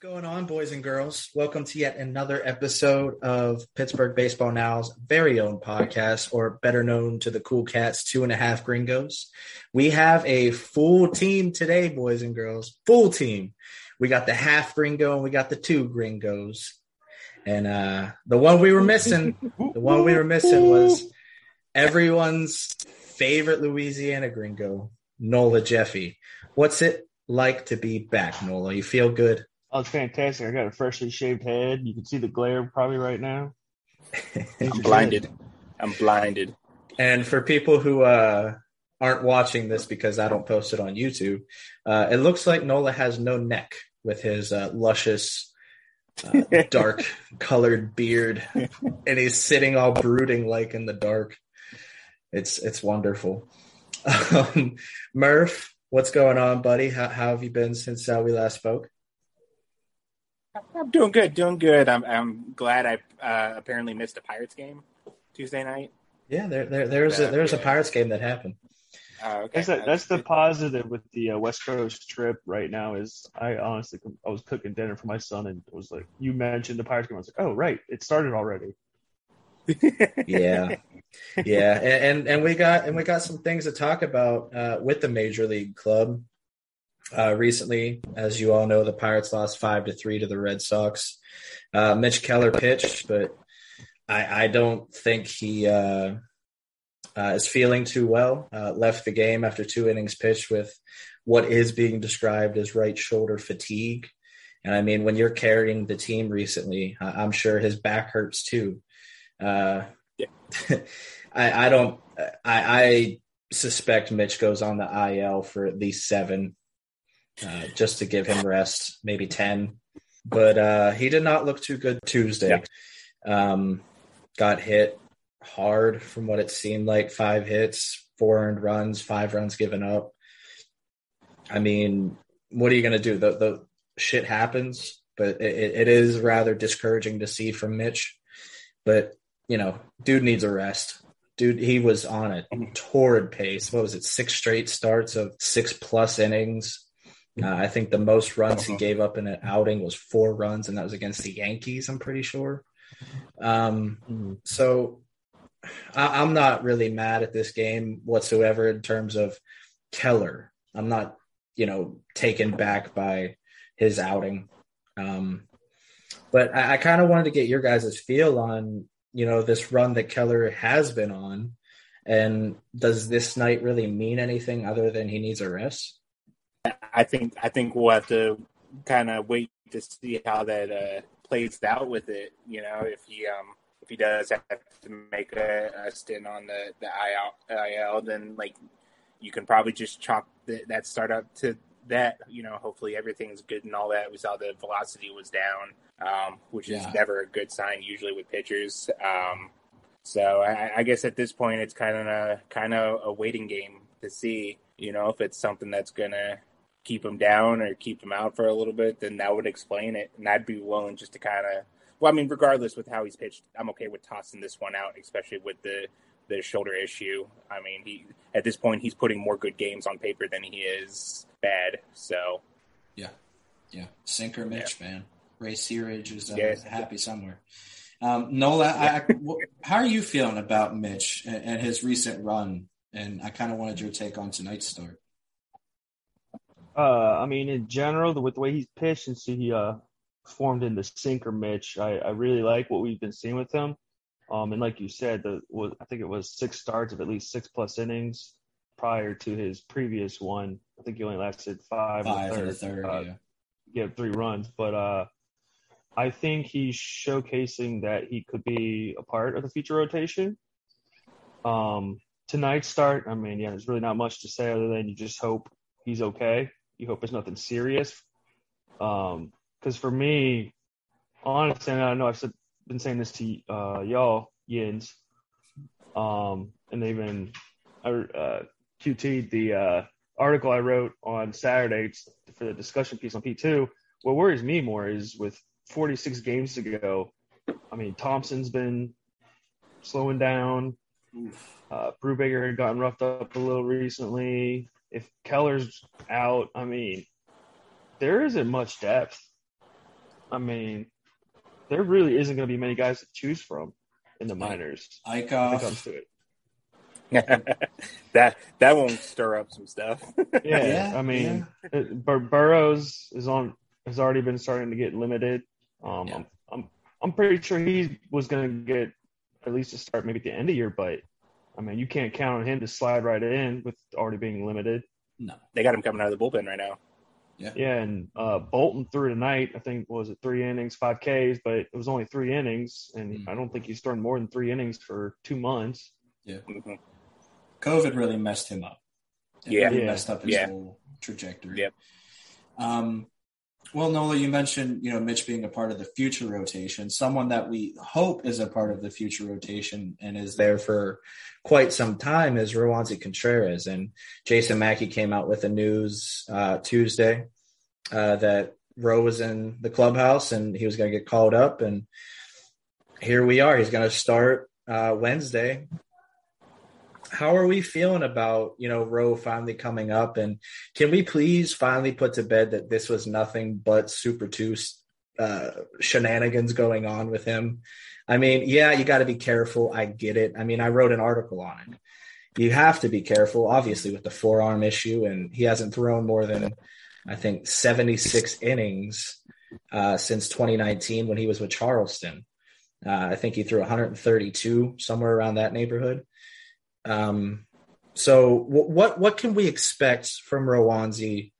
What's going on, boys and girls? Welcome to yet another episode of Pittsburgh Baseball Now's very own podcast, or better known to the cool cats, Two and a Half Gringos. We have a full team today, boys and girls. Full team. We got the half gringo and we got the two gringos. And uh, the one we were missing, the one we were missing was everyone's favorite Louisiana gringo, Nola Jeffy. What's it like to be back, Nola? You feel good? Oh, it's fantastic. I got a freshly shaved head. You can see the glare probably right now. I'm blinded. I'm blinded. And for people who uh, aren't watching this because I don't post it on YouTube, uh, it looks like Nola has no neck with his uh, luscious, uh, dark colored beard, and he's sitting all brooding like in the dark. It's it's wonderful. Um, Murph, what's going on, buddy? How, how have you been since uh, we last spoke? I'm doing good, doing good. I'm I'm glad I uh, apparently missed a Pirates game Tuesday night. Yeah, there, there there's a there's yeah. a Pirates game that happened. Uh, okay. That's, a, that's the positive with the uh, West Coast trip right now. Is I honestly I was cooking dinner for my son and it was like you mentioned the Pirates game. I was like, oh right, it started already. yeah, yeah, and, and, and we got and we got some things to talk about uh, with the Major League Club uh, recently. As you all know, the Pirates lost five to three to the Red Sox. Uh, Mitch Keller pitched, but I, I don't think he uh, uh is feeling too well. Uh, left the game after two innings pitched with what is being described as right shoulder fatigue. And I mean, when you're carrying the team recently, I'm sure his back hurts too. Uh, yeah. I, I don't. I, I suspect Mitch goes on the IL for at least seven uh, just to give him rest, maybe 10. But uh, he did not look too good Tuesday. Yeah. Um, got hit hard from what it seemed like five hits, four earned runs, five runs given up. I mean, what are you going to do? The, the shit happens, but it, it is rather discouraging to see from Mitch. But, you know, dude needs a rest dude, he was on a torrid pace. What was it? Six straight starts of six plus innings. Uh, I think the most runs he gave up in an outing was four runs, and that was against the Yankees. I'm pretty sure. Um, mm-hmm. so I, am not really mad at this game whatsoever in terms of Keller. I'm not, you know, taken back by his outing. Um, but I, I kind of wanted to get your guys' feel on, you know, this run that Keller has been on. And does this night really mean anything other than he needs a rest? I think I think we'll have to kind of wait to see how that uh, plays out with it. You know, if he um if he does have to make a, a stint on the the IL, IL, then like you can probably just chalk the, that startup to that. You know, hopefully everything's good and all that. We saw the velocity was down, um, which is never a good sign usually with pitchers. Um, so I, I guess at this point it's kind of a kind of a waiting game to see. You know, if it's something that's gonna keep him down or keep him out for a little bit, then that would explain it. And I'd be willing just to kind of, well, I mean, regardless with how he's pitched, I'm okay with tossing this one out, especially with the the shoulder issue. I mean, he at this point he's putting more good games on paper than he is bad. So, yeah, yeah, sinker Mitch, yeah. man. Ray Searage is uh, yeah. happy somewhere. Um, Nola, I, how are you feeling about Mitch and, and his recent run? And I kind of wanted your take on tonight's start. Uh, I mean, in general, the, with the way he's pitched since he uh, formed in the sinker Mitch, I, I really like what we've been seeing with him. Um, and like you said, the was, I think it was six starts of at least six plus innings prior to his previous one. I think he only lasted five. Five or third, third uh, yeah. Had three runs, but uh, I think he's showcasing that he could be a part of the future rotation. Um, tonight's start, I mean, yeah, there's really not much to say other than you just hope he's okay. You hope it's nothing serious. Um, because for me, honestly, I know I've said, been saying this to uh, y'all, Yins, um, and they've been uh, QT'd the uh, article I wrote on Saturday for the discussion piece on P2. What worries me more is with 46 games to go. I mean, Thompson's been slowing down. Uh, Brubaker had gotten roughed up a little recently if Keller's out, I mean, there isn't much depth. I mean, there really isn't going to be many guys to choose from in the minors when it comes to it. that that won't stir up some stuff. Yeah, Yeah, I mean, it, Bur- Burrows is on has already been starting to get limited. Um, Yeah. I'm, I'm I'm pretty sure he was going to get at least a start maybe at the end of the year, but I mean, you can't count on him to slide right in with already being limited. No. they got him coming out of the bullpen right now. Yeah, yeah, and uh, Bolton threw tonight. I think was it three innings, five Ks, but it was only three innings, and Mm. I don't think he's thrown more than three innings for two months. Mhm. COVID really messed him up. It Yeah. really Yeah. messed up his Yeah. whole trajectory. Yep. Um, well, Nola, you mentioned you know Mitch being a part of the future rotation. Someone that we hope is a part of the future rotation and is there for quite some time is Roansy Contreras. And Jason Mackey came out with the news uh, Tuesday uh, that Rowe was in the clubhouse and he was going to get called up. And here we are. He's going to start uh, Wednesday how are we feeling about you know Rowe finally coming up? And can we please finally put to bed that this was nothing but super two uh, shenanigans going on with him? I mean yeah you got to be careful. I get it. I mean i wrote an article on it. You have to be careful obviously with the forearm issue and he hasn't thrown more than i think 76 innings uh, since 2019 when he was with charleston. Uh, i think he threw 132 somewhere around that neighborhood um, so what what can we expect from Roansy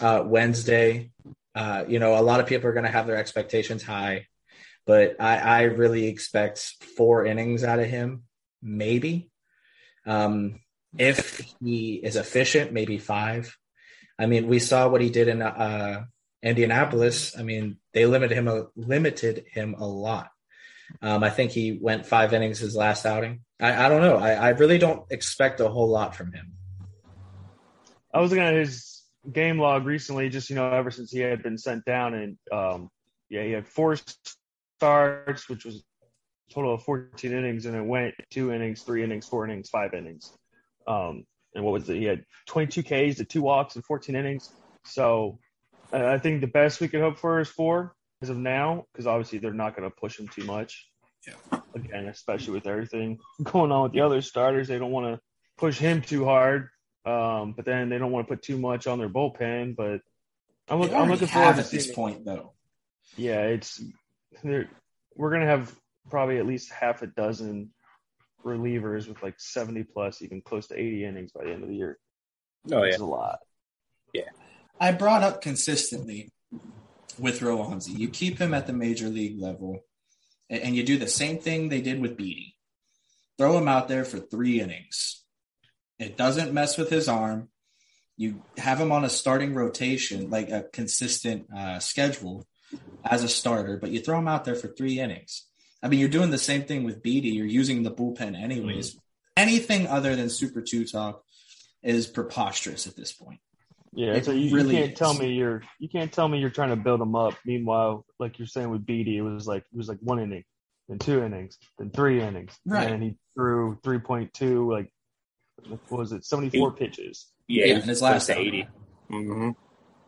uh, Wednesday? Uh, you know, a lot of people are going to have their expectations high, but I, I really expect four innings out of him, maybe. Um, if he is efficient, maybe five. I mean, we saw what he did in uh, Indianapolis. I mean, they limited him a, limited him a lot. Um, I think he went five innings his last outing. I, I don't know. I, I really don't expect a whole lot from him. I was looking at his game log recently, just you know, ever since he had been sent down, and um, yeah, he had four starts, which was total of 14 innings, and it went two innings, three innings, four innings, five innings. Um, and what was it? He had 22 Ks to two walks and 14 innings. So I think the best we could hope for is four as of now, because obviously they're not going to push him too much. Yeah. Again, especially with everything going on with the other starters, they don't want to push him too hard. Um, but then they don't want to put too much on their bullpen. But I'm, look, I'm looking forward to at this seeing. point, though. Yeah, it's they're- we're gonna have probably at least half a dozen relievers with like 70 plus, even close to 80 innings by the end of the year. Oh yeah, is a lot. Yeah. I brought up consistently with Roansy. You keep him at the major league level, and, and you do the same thing they did with Beatty. Throw him out there for three innings. It doesn't mess with his arm. You have him on a starting rotation, like a consistent uh, schedule as a starter, but you throw him out there for three innings. I mean, you're doing the same thing with Beatty. You're using the bullpen anyways. Anything other than Super Two talk is preposterous at this point. Yeah, It so you, really you can't is. tell me you're you can't tell me you're trying to build them up. Meanwhile, like you're saying with Beatty, it was like it was like one inning, then two innings, then three innings, Right. And he threw 3.2, like what was it, 74 pitches. yeah, Yeah, in his last eighty. Mm-hmm.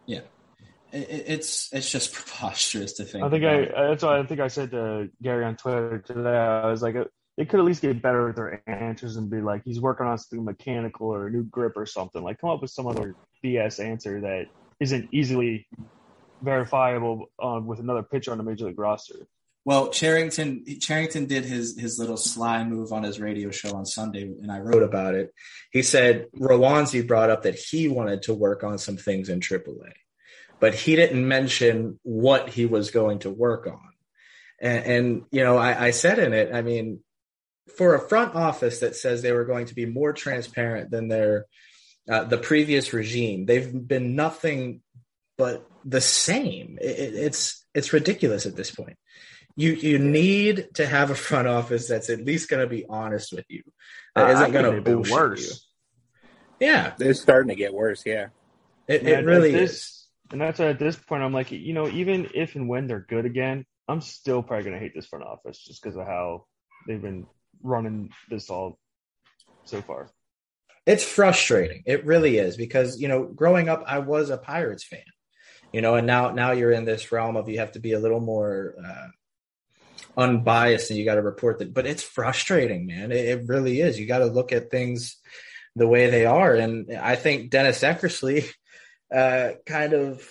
It, it- it's it's just preposterous to think. I think about. I that's why I think I said to Gary on Twitter today. I was like, they could at least get better with their answers and be like, he's working on something mechanical or a new grip or something. Like, come up with some other BS answer that isn't easily verifiable uh, with another pitcher on the major league roster. Well, Cherington Cherington did his his little sly move on his radio show on Sunday, and I wrote about it. He said Roansy brought up that he wanted to work on some things in AAA, but he didn't mention what he was going to work on. And, and you know, I, I said in it, I mean, for a front office that says they were going to be more transparent than their uh, the previous regime, they've been nothing but the same. It, it- it's it's ridiculous at this point you you need to have a front office that's at least going to be honest with you. That I- I isn't going to they've bullshit worse. you. Yeah, They're starting to get worse. Yeah, it, Man, it really this, is. And that's why at this point, I'm like, you know, even if and when they're good again, I'm still probably going to hate this front office just because of how they've been running this all so far. It's frustrating. It really is because you know, growing up, I was a Pirates fan, you know, and now now you're in this realm of you have to be a little more uh, unbiased and you got to report that. But it's frustrating, man. It, it really is. You got to look at things the way they are, and I think Dennis Eckersley uh, kind of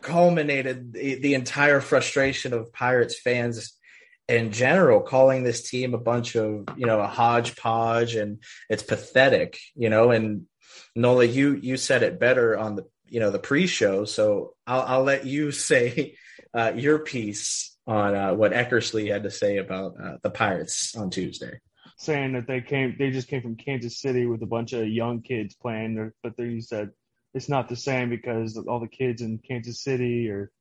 culminated the, the entire frustration of Pirates fans in general, calling this team a bunch of you know a hodgepodge, and it's pathetic, you know. And Nola, you you said it better on the you know the pre-show, so I'll, I'll let you say uh, your piece on uh, what Eckersley had to say about uh, the Pirates on Tuesday. Saying that they came, they just came from Kansas City with a bunch of young kids playing, but they said it's not the same because all the kids in Kansas City are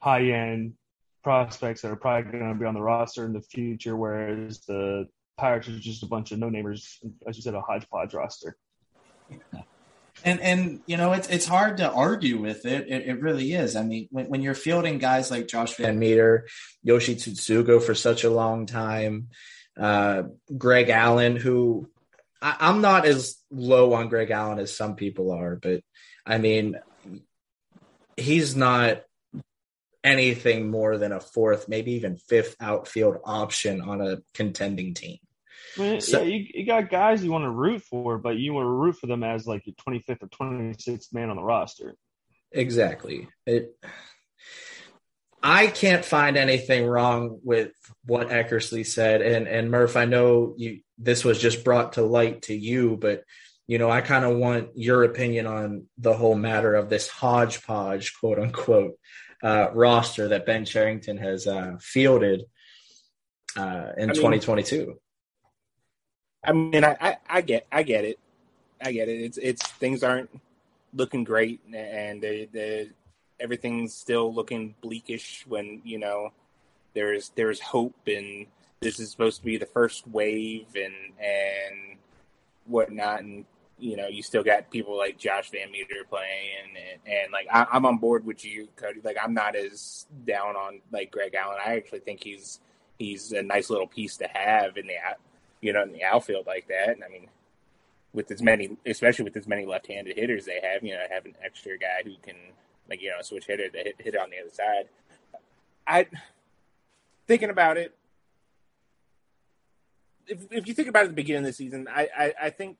high end prospects that are probably going to be on the roster in the future, whereas the Pirates are just a bunch of no namers, as you said, a hodgepodge roster. And and you know it's it's hard to argue with it. It, it really is. I mean, when, when you're fielding guys like Josh VanMeter, Yoshi Tsutsugo for such a long time, uh, Greg Allen, who I, I'm not as low on Greg Allen as some people are, but I mean, he's not anything more than a fourth, maybe even fifth outfield option on a contending team. I mean, so, yeah, you, you, got guys you want to root for, but you want to root for them as like your 25th or 26th man on the roster. Exactly. It. I can't find anything wrong with what Eckersley said, and and Murph, I know you. This was just brought to light to you, but you know, I kind of want your opinion on the whole matter of this hodgepodge, quote unquote, uh, roster that Ben Cherington has uh, fielded uh, in I mean, 2022. I mean, I, I, I, get, I get it, I get it. It's, it's things aren't looking great, and the, the everything's still looking bleakish. When you know there's there's hope, and this is supposed to be the first wave, and and whatnot, and you know, you still got people like Josh VanMeter playing, and, and like I, am on board with you, Cody. Like I'm not as down on like Greg Allen. I actually think he's he's a nice little piece to have in the you know in the outfield like that. And I mean, with as many, especially with as many left-handed hitters they have, you know, have an extra guy who can like you know switch hitter to hit, hit it on the other side. I thinking about it. If, if you think about it at the beginning of the season, I, I, I think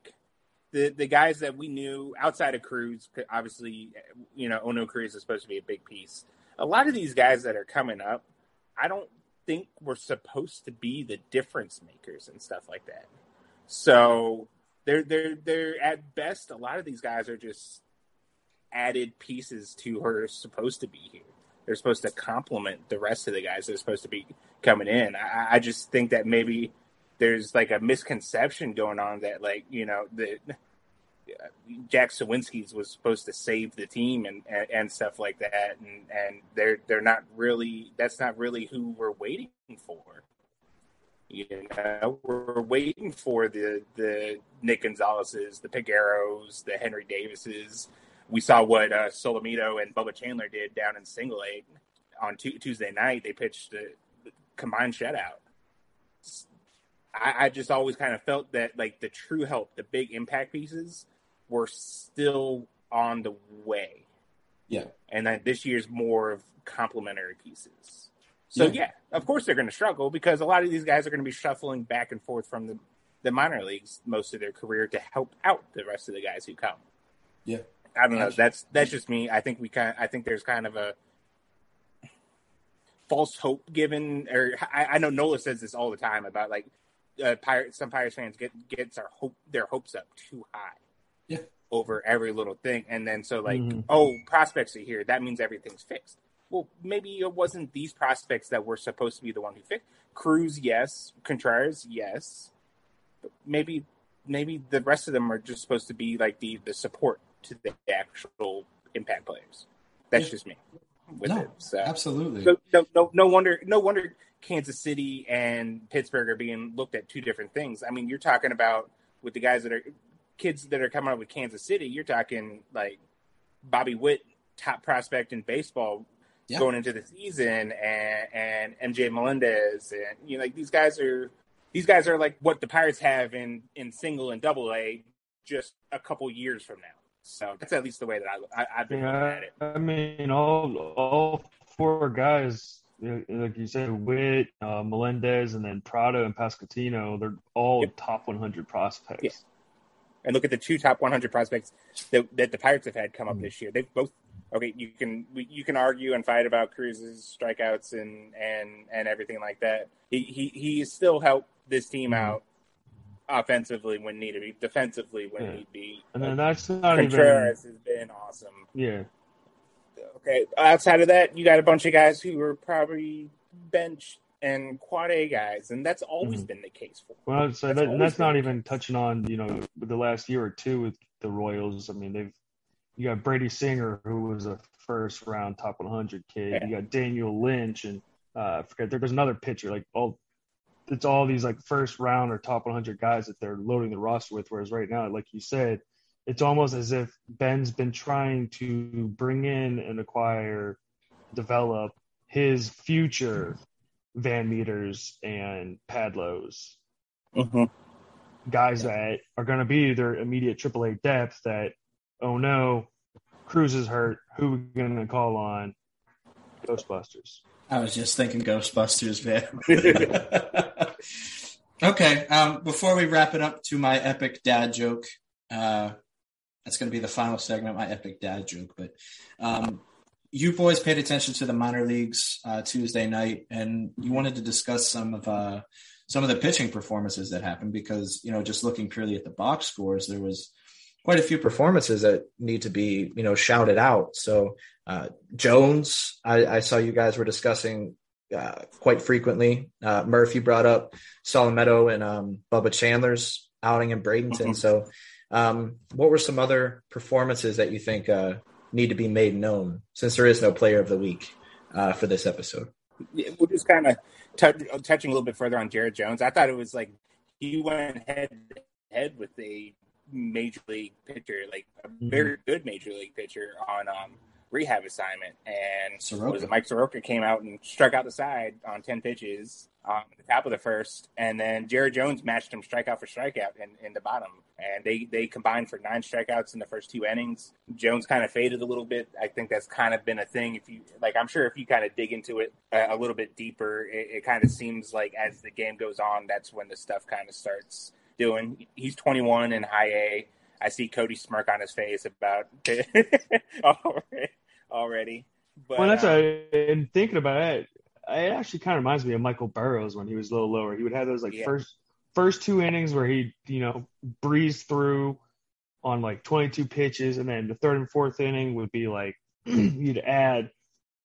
the the guys that we knew outside of Cruz, obviously, you know, Oneil Cruz is supposed to be a big piece. A lot of these guys that are coming up, I don't think we're supposed to be the difference makers and stuff like that. So they're they're they're at best a lot of these guys are just added pieces to who are supposed to be here. They're supposed to complement the rest of the guys that are supposed to be coming in. I, I just think that maybe there's like a misconception going on that like you know that Jack Suwinski's was supposed to save the team and, and, and stuff like that, and and they're they're not really that's not really who we're waiting for. You know, we're waiting for the the Nick Gonzalez's, the Pegueros, the Henry Davises. We saw what uh, Solometo and Bubba Chandler did down in Single A on t- Tuesday night. They pitched a combined shutout I, I just always kind of felt that like the true help, the big impact pieces, were still on the way. Yeah, and that this year's more of complementary pieces. So yeah. yeah, of course they're going to struggle because a lot of these guys are going to be shuffling back and forth from the the minor leagues most of their career to help out the rest of the guys who come. Yeah, I don't know. That's that's just me. I think we kind. Of, I think there's kind of a false hope given, or I, I know Nola says this all the time about like uh, Pirates, some Pirates fans get gets our hope their hopes up too high. Yeah. Over every little thing, and then so like, mm-hmm. oh, prospects are here. That means everything's fixed. Well, maybe it wasn't these prospects that were supposed to be the one who fixed. Cruz, yes. Contreras, yes. But maybe, maybe the rest of them are just supposed to be like the the support to the actual impact players. That's yeah. just me. With no, it. So, absolutely. So, no, no, no wonder. No wonder Kansas City and Pittsburgh are being looked at two different things. I mean, you're talking about with the guys that are kids that are coming up with Kansas City, you're talking like Bobby Witt, top prospect in baseball yeah. going into the season and and MJ Melendez and you know like these guys are these guys are like what the Pirates have in in single and double A just a couple years from now. So that's at least the way that I, I have been looking at it. I mean, all all four guys, like you said, Witt, uh, Melendez, and then Pratto and Pasquantino, they're all Yep. top 100 prospects. Yeah. And look at the two top 100 prospects that, that the Pirates have had come up Mhm. this year. They've both okay. You can you can argue and fight about Cruz's strikeouts and and and everything like that. He he he still helped this team Mhm. out offensively when needed, defensively when Yeah. need be. And then that's not Contreras has been awesome. yeah. Okay, outside of that, you got a bunch of guys who were probably bench and quad A guys, and that's always Mhm. been the case for. Well, I'd say That's that, always not even touching on you know the last year or two with the Royals. I mean, they've you got Brady Singer who was a first round top 100 kid. Yeah. You got Daniel Lynch and uh, I forget there, there's another pitcher like all. It's all these like first round or top 100 guys that they're loading the roster with. Whereas right now, like you said, it's almost as if Ben's been trying to bring in and acquire, develop his future VanMeters and Padlos Mm-hmm. guys that are going to be their immediate AAA depth that, oh no, Cruz is hurt. Who are we going to call on? Ghostbusters. I was just thinking Ghostbusters, man. okay, um, before we wrap it up to my epic dad joke, uh, that's going to be the final segment, my epic dad joke. But um, you boys paid attention to the minor leagues uh, Tuesday night, and you wanted to discuss some of uh, some of the pitching performances that happened because you know just looking purely at the box scores, there was quite a few performances that need to be you know shouted out. So uh, Jones, I, I saw you guys were discussing uh, quite frequently. Uh, Murphy brought up Solometo and um, Bubba Chandler's outing in Bradenton. Mhm. So, um, what were some other performances that you think uh, need to be made known since there is no player of the week uh, for this episode? Yeah, we're just kind of touch, touching a little bit further on Jared Jones. I thought it was like he went head to head with a major league pitcher, like a very good major league pitcher on um, rehab assignment. And Soroka. was it Mike Soroka came out and struck out the side on ten pitches um, at the top of the first, and then Jared Jones matched him strikeout for strikeout in, in the bottom, and they they combined for nine strikeouts in the first two innings. Jones kind of faded a little bit. I think that's kind of been a thing. If you like, I'm sure if you kind of dig into it a, a little bit deeper, it, it kind of seems like as the game goes on, that's when the stuff kind of starts doing. He's 21 in high A. I see Cody smirk on his face about already. But, well, that's um, a, and thinking about it, it actually kind of reminds me of Michael Burrows when he was a little lower. He would have those like Yeah. first first two innings where he you know breezed through on like 22 pitches, and then the third and fourth inning would be like you'd add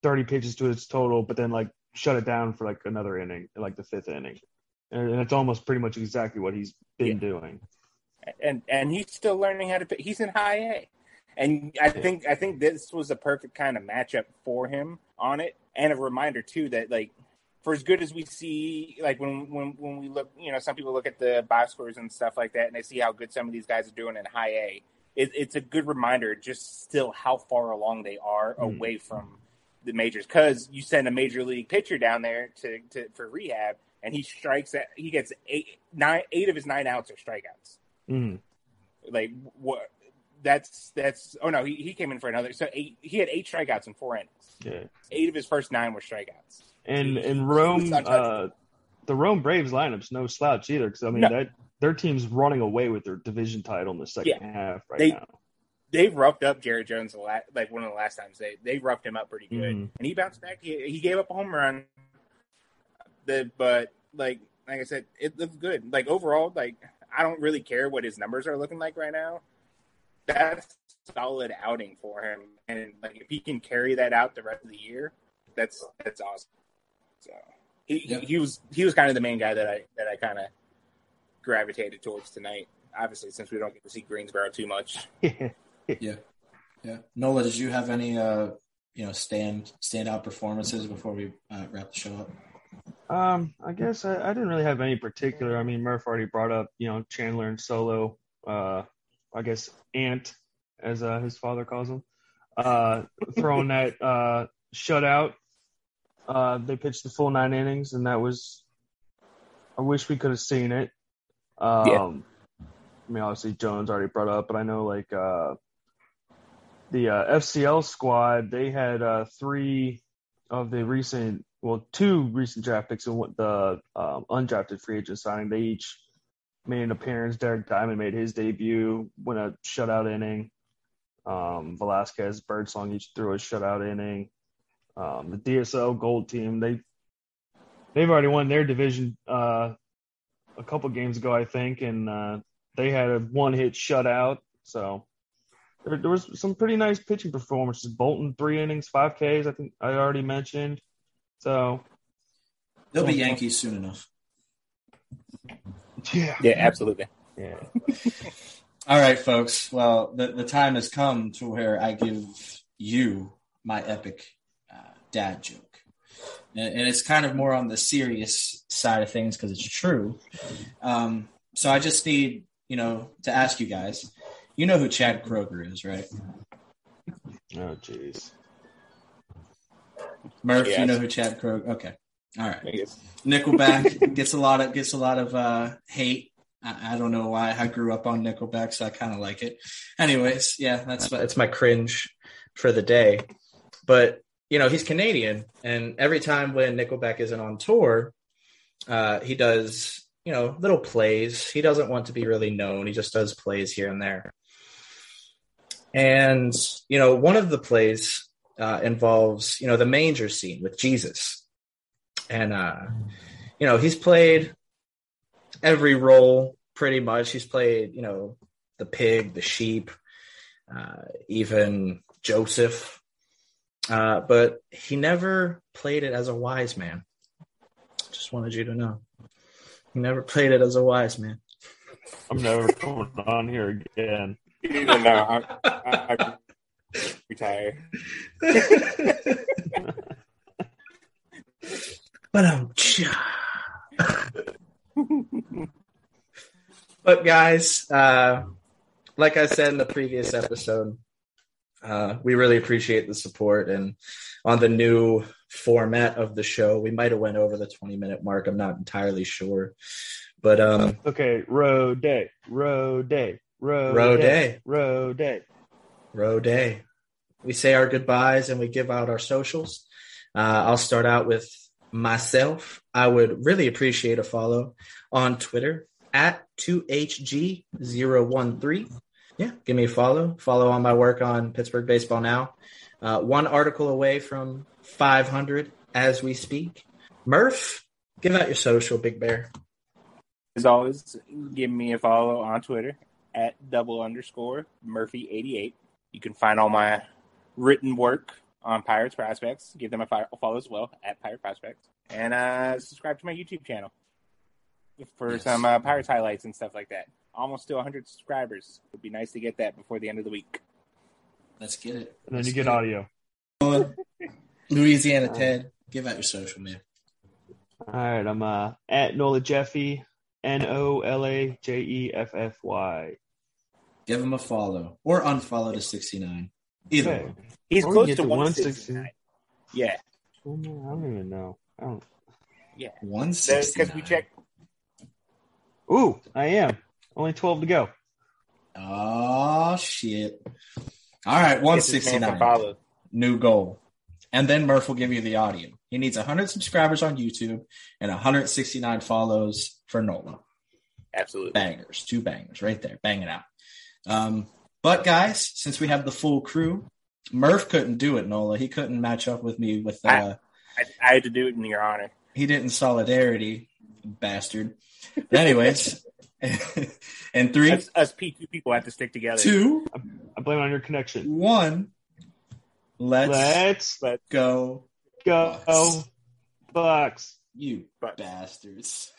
30 pitches to his total, but then like shut it down for like another inning, like the fifth inning, and, and it's almost pretty much exactly what he's been Yeah. doing. and and he's still learning how to. pitch. He's in high A, and I think I think this was a perfect kind of matchup for him on it, and a reminder too that like for as good as we see, like when when when we look, you know, some people look at the box scores and stuff like that, and they see how good some of these guys are doing in high A. It, it's a good reminder, just still how far along they are Mm. away from the majors. Because you send a major league pitcher down there to, to for rehab, and he strikes at he gets eight nine eight of his nine outs are strikeouts Mhm. like what that's that's oh no he, he came in for another so eight he had eight strikeouts in four innings Yeah. eight of his first nine were strikeouts And and Rome, uh, the Rome Braves lineup's no slouch either. Because I mean No. that their team's running away with their division title in the second half right They- now. They've roughed up Jared Jones a lot like one of the last times they they roughed him up pretty good Mhm. and he bounced back he, he gave up a home run the but like like I said it looked good like overall like I don't really care what his numbers are looking like right now that's solid outing for him and like if he can carry that out the rest of the year that's that's awesome so he Yep. he was he was kind of the main guy that I that I kind of gravitated towards tonight obviously since we don't get to see Greensboro too much Yeah, yeah. Nola, did you have any uh, you know stand standout performances before we uh, wrap the show up? Um, I guess I, I didn't really have any particular. I mean, Murph already brought up, you know, Chandler and Solo. Uh, I guess Ant, as uh, his father calls him, uh, throwing that uh, shutout. Uh, they pitched the full nine innings, and that was. I wish we could have seen it. Um, Yeah. I mean, obviously Jones already brought up, but I know like uh, the uh, FCL squad, they had uh, three of the recent, well, two recent draft picks and what the um, undrafted free agent signing. They each made an appearance. Derek Diamond made his debut, went a shutout inning. Um, Velasquez, Birdsong each threw a shutout inning. Um, the DSL Gold team, they they've already won their division uh, a couple games ago, I think, and uh, they had a one hit shutout. So there, there, was some pretty nice pitching performances. Bolton three innings, five Ks. I think I already mentioned. So they'll be Yankees soon enough. Yeah. Yeah, absolutely. Yeah. All right, folks. Well, the, the time has come to where I give you my epic uh, dad joke. And, and, it's kind of more on the serious side of things because it's true. Um, so I just need, you know, to ask you guys you know who Chad Kroeger is, right? Oh, jeez. Murph, yes. you know who Chad Kroeger Okay, all right. Nickelback gets a lot of gets a lot of uh, hate. I, I, don't know why. I grew up on Nickelback, so I kind of like it. Anyways, yeah, that's that's my cringe for the day. But you know, he's Canadian, and every time when Nickelback isn't on tour, uh, he does you know little plays. He doesn't want to be really known. He just does plays here and there. And, you know, one of the plays uh, involves, you know, the manger scene with Jesus. And, uh, you know, he's played every role pretty much. He's played, you know, the pig, the sheep, uh, even Joseph. Uh, but he never played it as a wise man. Just wanted you to know. He never played it as a wise man. I'm never coming on here again no, I'm, I'm retired. but I'm. but guys, uh, like I said in the previous episode, uh, we really appreciate the support and on the new format of the show. We might have went over the 20 minute mark. I'm not entirely sure, but um, okay, Ro-Day, road day, Road, Ro-Day. day. Ro-Day. Road day. We say our goodbyes and we give out our socials. Uh, I'll start out with myself. I would really appreciate a follow on Twitter at 2HG013. Yeah, give me a follow. Follow on my work on Pittsburgh Baseball Now. Uh, one article away from 500 as we speak. Murph, give out your social, Big Bear. As always, give me a follow on Twitter at double underscore Murphy eighty eight. You can find all my written work on Pirates Prospects. Give them a follow as well at Pirate Prospects, and uh, subscribe to my YouTube channel for yes. some uh, Pirates highlights and stuff like that. Almost to 100 subscribers. It would be nice to get that before the end of the week. Let's get it. And then Let's you get, get audio. Louisiana Ted, give out your social, man. All right, I'm uh, at Nola Jeffy, N O L A J E F F Y give him a follow or unfollow to 69. Either okay. one. He's or close to 169. Yeah. I don't even know. I don't. Yeah. 169. Because we checked. Ooh, I am. Only 12 to go. Oh, shit. All right, 169. New goal. And then Murph will give you the audio. He needs 100 subscribers on YouTube and 169 follows for NOLA. Absolutely. Bangers. Two bangers right there. Bang it out. Um, but guys, since we have the full crew, Murph couldn't do it, Nola. He couldn't match up with me with. Uh, I, I, I had to do it in your honor. He did in solidarity, bastard. But anyways, and three, us, us P2 people have to stick together. Two, I blame on your connection. One, let's let's let go go Bucks. Bucks. You Bucks. bastards.